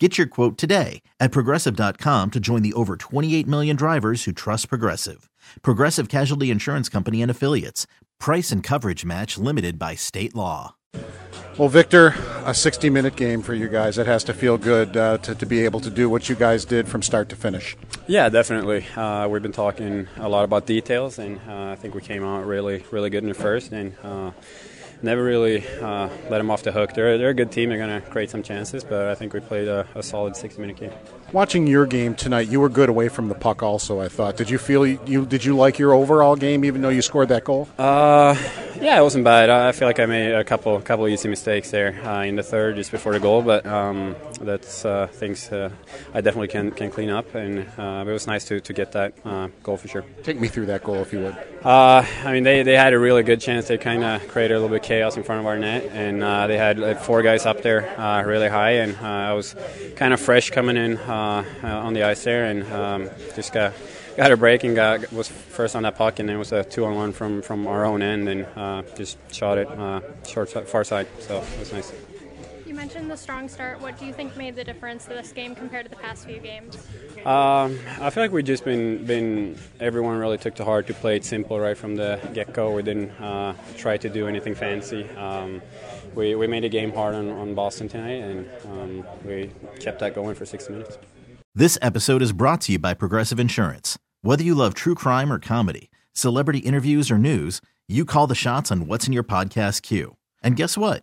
Get your quote today at progressive.com to join the over 28 million drivers who trust Progressive. Progressive Casualty Insurance Company and Affiliates. Price and coverage match limited by state law. Well, Victor, a 60 minute game for you guys. It has to feel good uh, to, to be able to do what you guys did from start to finish. Yeah, definitely. Uh, we've been talking a lot about details, and uh, I think we came out really, really good in the first. And uh, never really uh, let them off the hook. They're, they're a good team. They're going to create some chances, but I think we played a, a solid 60 minute game. Watching your game tonight, you were good away from the puck. Also, I thought. Did you feel you did you like your overall game, even though you scored that goal? Uh, yeah, it wasn't bad. I feel like I made a couple couple easy mistakes there uh, in the third, just before the goal, but um, that's uh, things uh, I definitely can can clean up, and uh, it was nice to, to get that uh, goal for sure. Take me through that goal, if you would. Uh, I mean, they, they had a really good chance. They kind of created a little bit of chaos in front of our net, and uh, they had like, four guys up there uh, really high, and uh, I was kind of fresh coming in uh, uh, on the ice there, and um, just got got a break and got was first on that puck, and it was a two on one from, from our own end, and just shot it short far side, so it was nice. You mentioned the strong start. What do you think made the difference to this game compared to the past few games? Um, I feel like we've just been been everyone really took to heart to play it simple right from the get go. We didn't uh, try to do anything fancy. Um, we, we made a game hard on, on Boston tonight, and um, we kept that going for 60 minutes. This episode is brought to you by Progressive Insurance. Whether you love true crime or comedy, celebrity interviews or news, you call the shots on what's in your podcast queue. And guess what?